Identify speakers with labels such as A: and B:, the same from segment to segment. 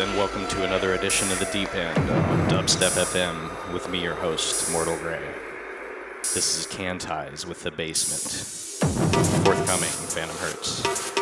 A: And welcome to another edition of the Deep End on Dubstep FM with me, your host, Mortal Grey. This is Can Ties with the Basement. Forthcoming, Phantom Hertz.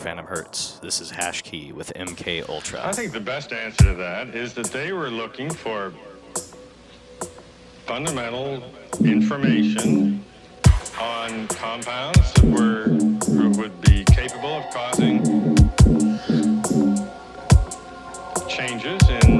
A: Phantom Hertz. This is Hash Key with MK Ultra.
B: I think the best answer to that is that they were looking for fundamental information on compounds that were would be capable of causing changes in, in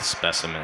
C: Specimen.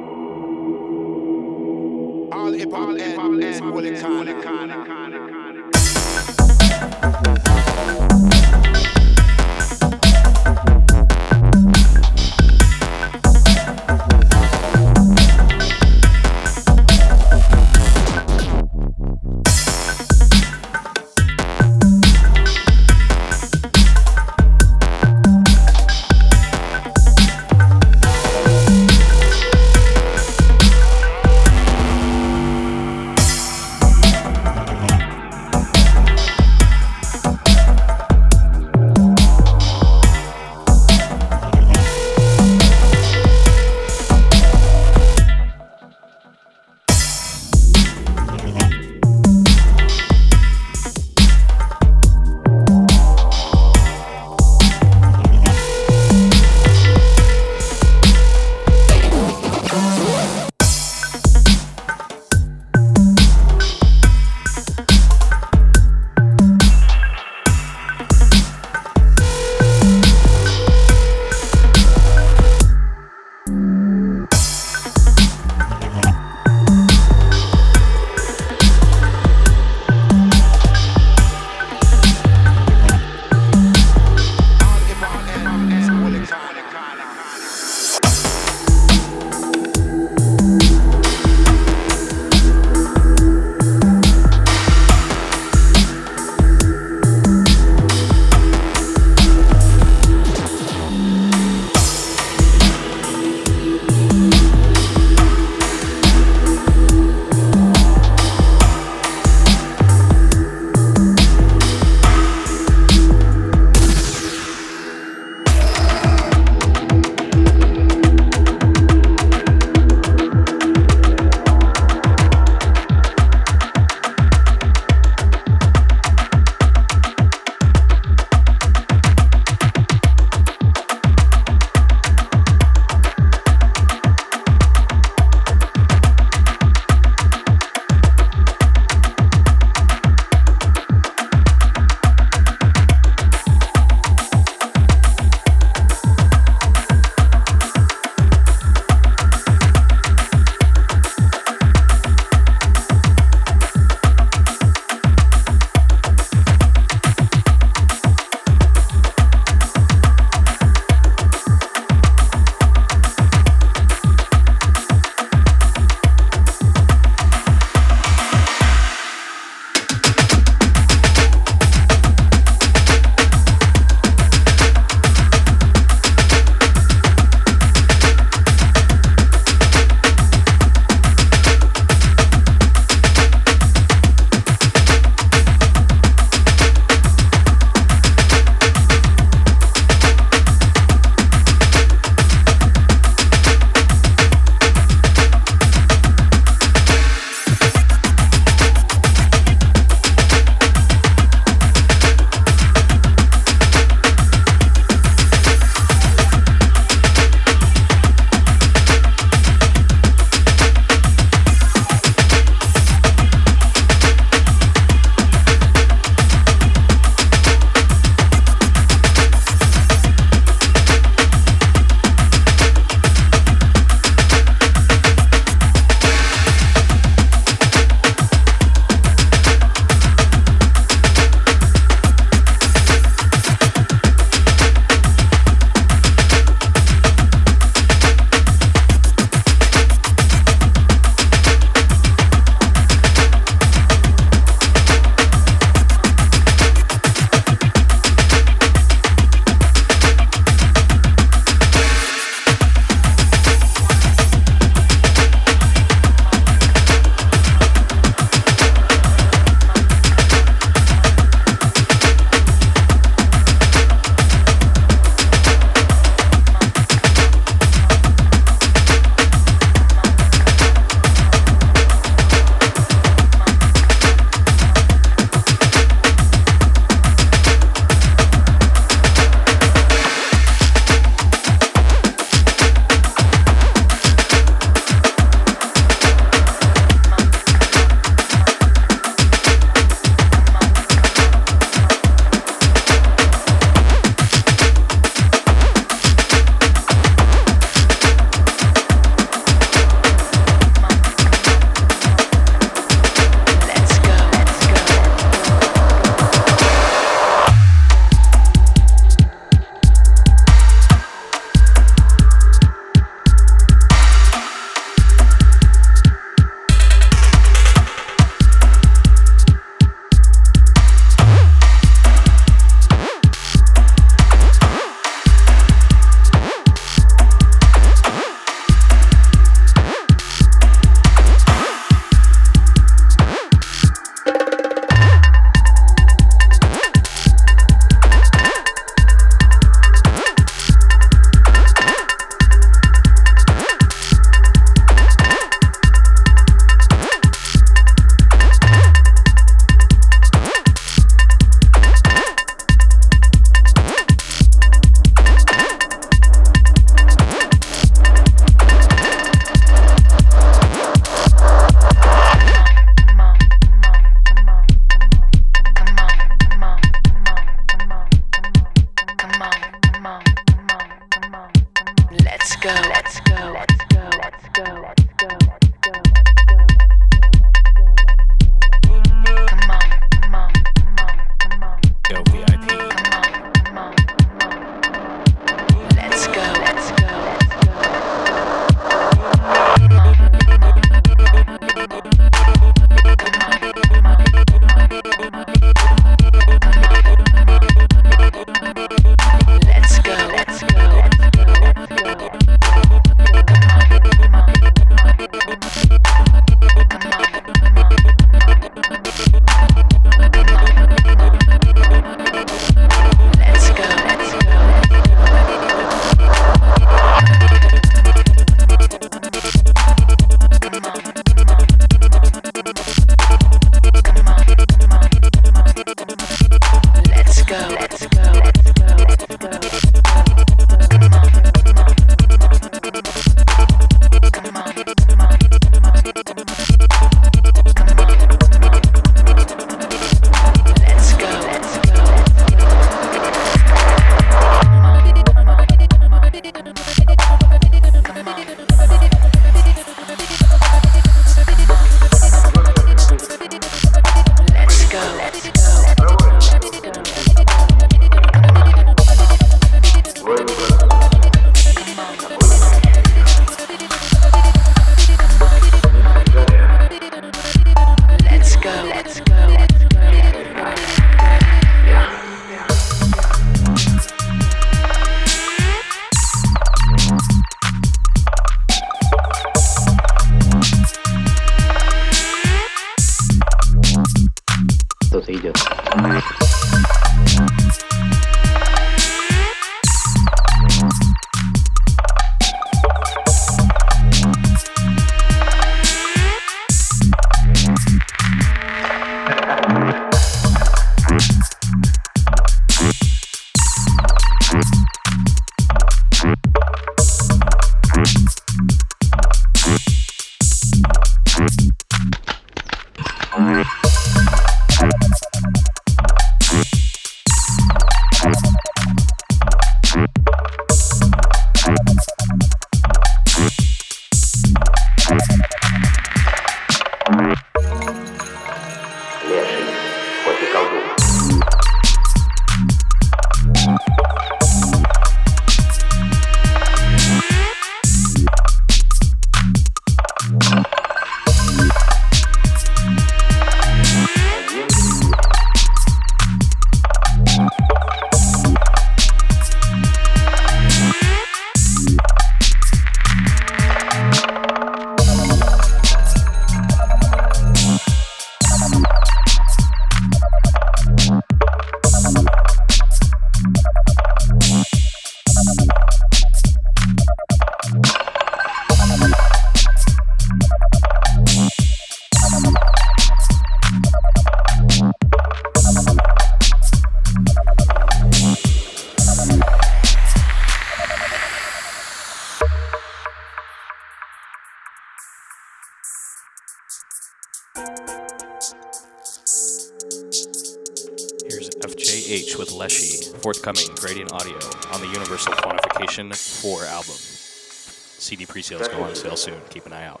A: pre-sales go on sale soon. Keep an eye out.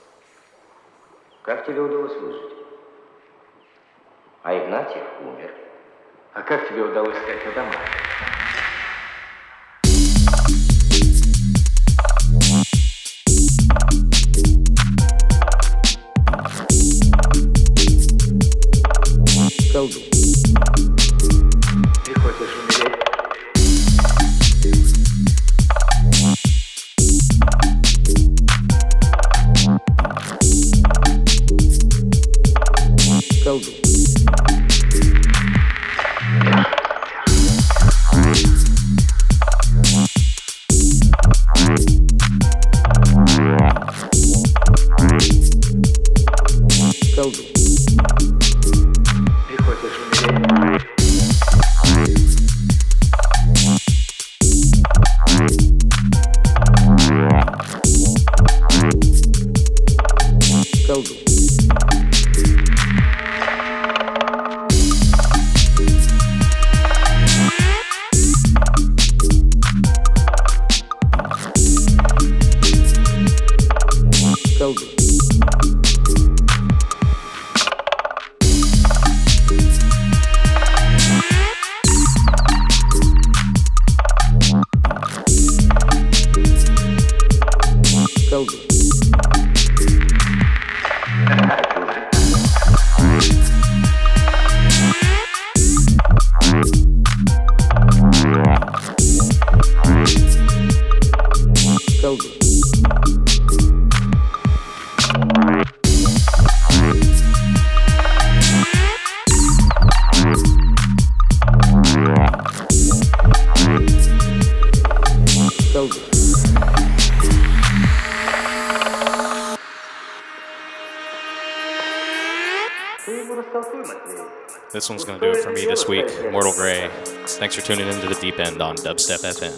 D: Как тебе удалось выжить? А Игнатьев умер. А как тебе удалось стать на домах?
E: Колдун.
A: Dubstep FM.